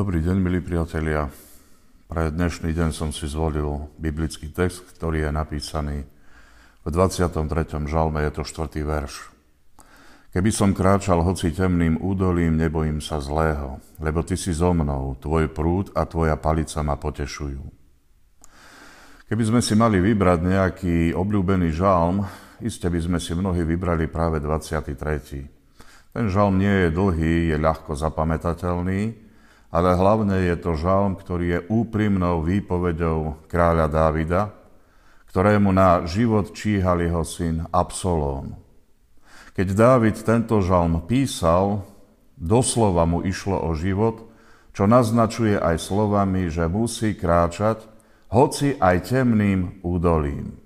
Dobrý deň, milí priatelia. Pre dnešný deň som si zvolil biblický text, ktorý je napísaný v 23. žalme, je to 4. verš. Keby som kráčal hoci temným údolím, nebojím sa zlého, lebo ty si so mnou, tvoj prúd a tvoja palica ma potešujú. Keby sme si mali vybrať nejaký obľúbený žalm, iste by sme si mnohí vybrali práve 23. Ten žalm nie je dlhý, je ľahko zapamätateľný, ale hlavne je to žalm, ktorý je úprimnou výpovedou kráľa Dávida, ktorému na život číhal jeho syn Absolón. Keď Dávid tento žalm písal, doslova mu išlo o život, čo naznačuje aj slovami, že musí kráčať, hoci aj temným údolím.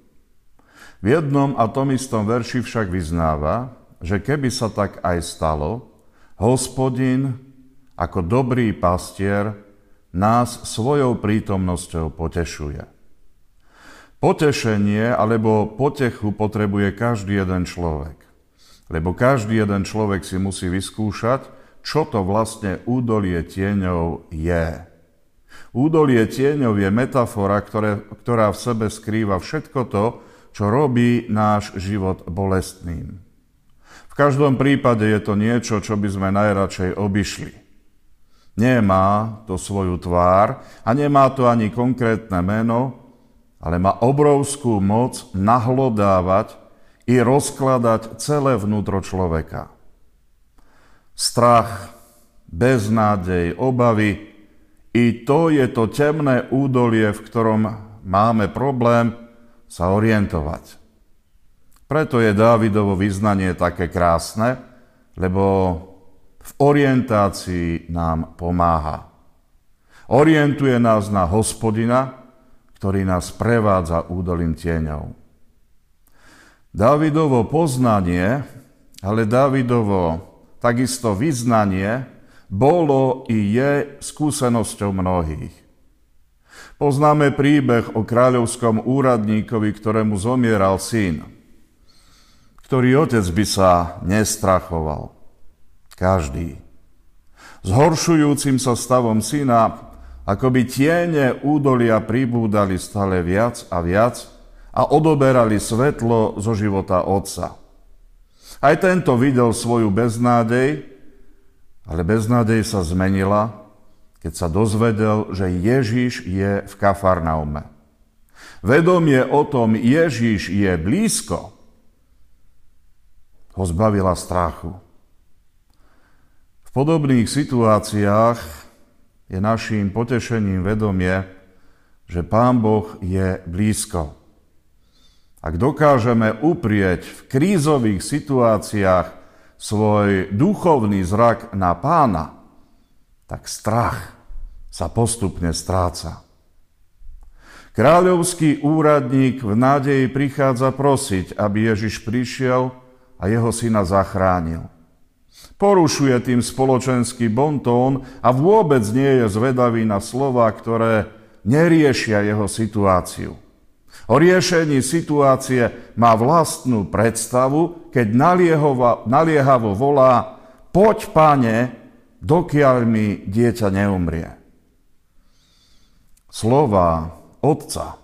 V jednom a tom istom verši však vyznáva, že keby sa tak aj stalo, hospodin ako dobrý pastier nás svojou prítomnosťou potešuje. Potešenie alebo potechu potrebuje každý jeden človek. Lebo každý jeden človek si musí vyskúšať, čo to vlastne údolie tieňov je. Údolie tieňov je metafora, ktoré, ktorá v sebe skrýva všetko to, čo robí náš život bolestným. V každom prípade je to niečo, čo by sme najradšej obišli. Nemá to svoju tvár a nemá to ani konkrétne meno, ale má obrovskú moc nahlodávať i rozkladať celé vnútro človeka. Strach, beznádej, obavy, i to je to temné údolie, v ktorom máme problém sa orientovať. Preto je Dávidovo vyznanie také krásne, lebo v orientácii nám pomáha. Orientuje nás na hospodina, ktorý nás prevádza údolím tieňov. Davidovo poznanie, ale Davidovo takisto vyznanie bolo i je skúsenosťou mnohých. Poznáme príbeh o kráľovskom úradníkovi, ktorému zomieral syn, ktorý otec by sa nestrachoval. Každý. Zhoršujúcim sa stavom syna, ako by tiene údolia pribúdali stále viac a viac a odoberali svetlo zo života otca. Aj tento videl svoju beznádej, ale beznádej sa zmenila, keď sa dozvedel, že Ježíš je v Kafarnaume. Vedomie o tom Ježíš je blízko, ho zbavila strachu podobných situáciách je našim potešením vedomie, že Pán Boh je blízko. Ak dokážeme uprieť v krízových situáciách svoj duchovný zrak na pána, tak strach sa postupne stráca. Kráľovský úradník v nádeji prichádza prosiť, aby Ježiš prišiel a jeho syna zachránil. Porušuje tým spoločenský bontón a vôbec nie je zvedavý na slova, ktoré neriešia jeho situáciu. O riešení situácie má vlastnú predstavu, keď naliehavo volá poď, pane, dokiaľ mi dieťa neumrie. Slova otca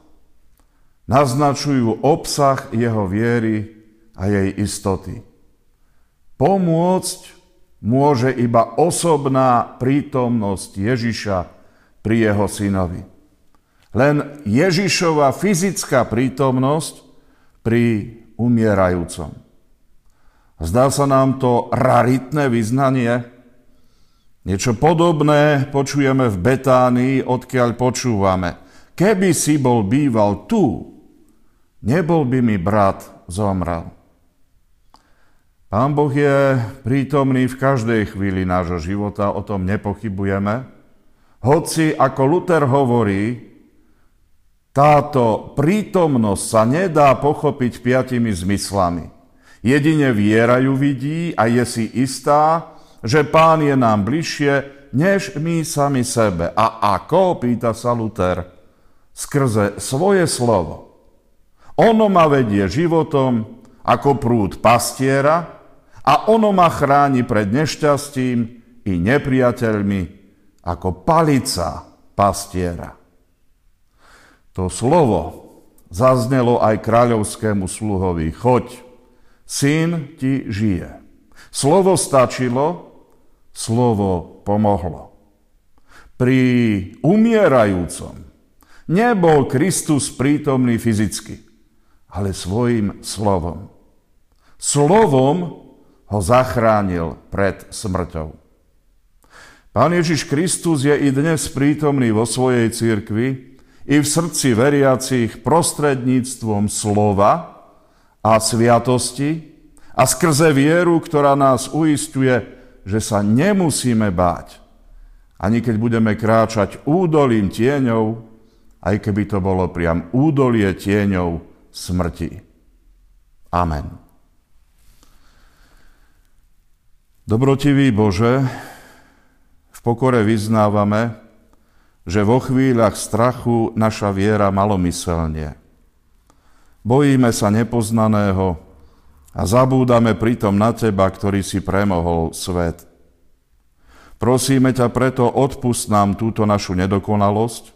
naznačujú obsah jeho viery a jej istoty. Pomôcť môže iba osobná prítomnosť Ježiša pri jeho synovi. Len Ježišova fyzická prítomnosť pri umierajúcom. Zdá sa nám to raritné vyznanie. Niečo podobné počujeme v Betánii, odkiaľ počúvame. Keby si bol býval tu, nebol by mi brat zomrel. Pán Boh je prítomný v každej chvíli nášho života, o tom nepochybujeme. Hoci, ako Luther hovorí, táto prítomnosť sa nedá pochopiť piatimi zmyslami. Jedine viera ju vidí a je si istá, že Pán je nám bližšie, než my sami sebe. A ako, pýta sa Luther, skrze svoje slovo. Ono ma vedie životom ako prúd pastiera, a ono ma chráni pred nešťastím i nepriateľmi, ako palica pastiera. To slovo zaznelo aj kráľovskému sluhovi. Choď, syn ti žije. Slovo stačilo, slovo pomohlo. Pri umierajúcom nebol Kristus prítomný fyzicky, ale svojim slovom. Slovom ho zachránil pred smrťou. Pán Ježiš Kristus je i dnes prítomný vo svojej cirkvi, i v srdci veriacich prostredníctvom slova a sviatosti a skrze vieru, ktorá nás uistuje, že sa nemusíme báť, ani keď budeme kráčať údolím tieňov, aj keby to bolo priam údolie tieňov smrti. Amen. Dobrotivý Bože, v pokore vyznávame, že vo chvíľach strachu naša viera malomyselne. Bojíme sa nepoznaného a zabúdame pritom na Teba, ktorý si premohol svet. Prosíme ťa preto, odpust nám túto našu nedokonalosť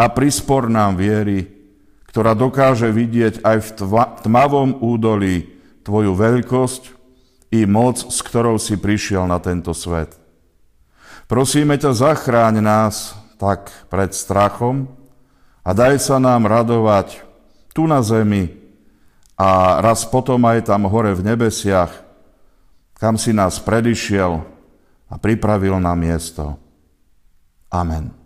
a prispor nám viery, ktorá dokáže vidieť aj v tmavom údolí Tvoju veľkosť i moc, s ktorou si prišiel na tento svet. Prosíme ťa, zachráň nás tak pred strachom a daj sa nám radovať tu na zemi a raz potom aj tam hore v nebesiach, kam si nás predišiel a pripravil na miesto. Amen.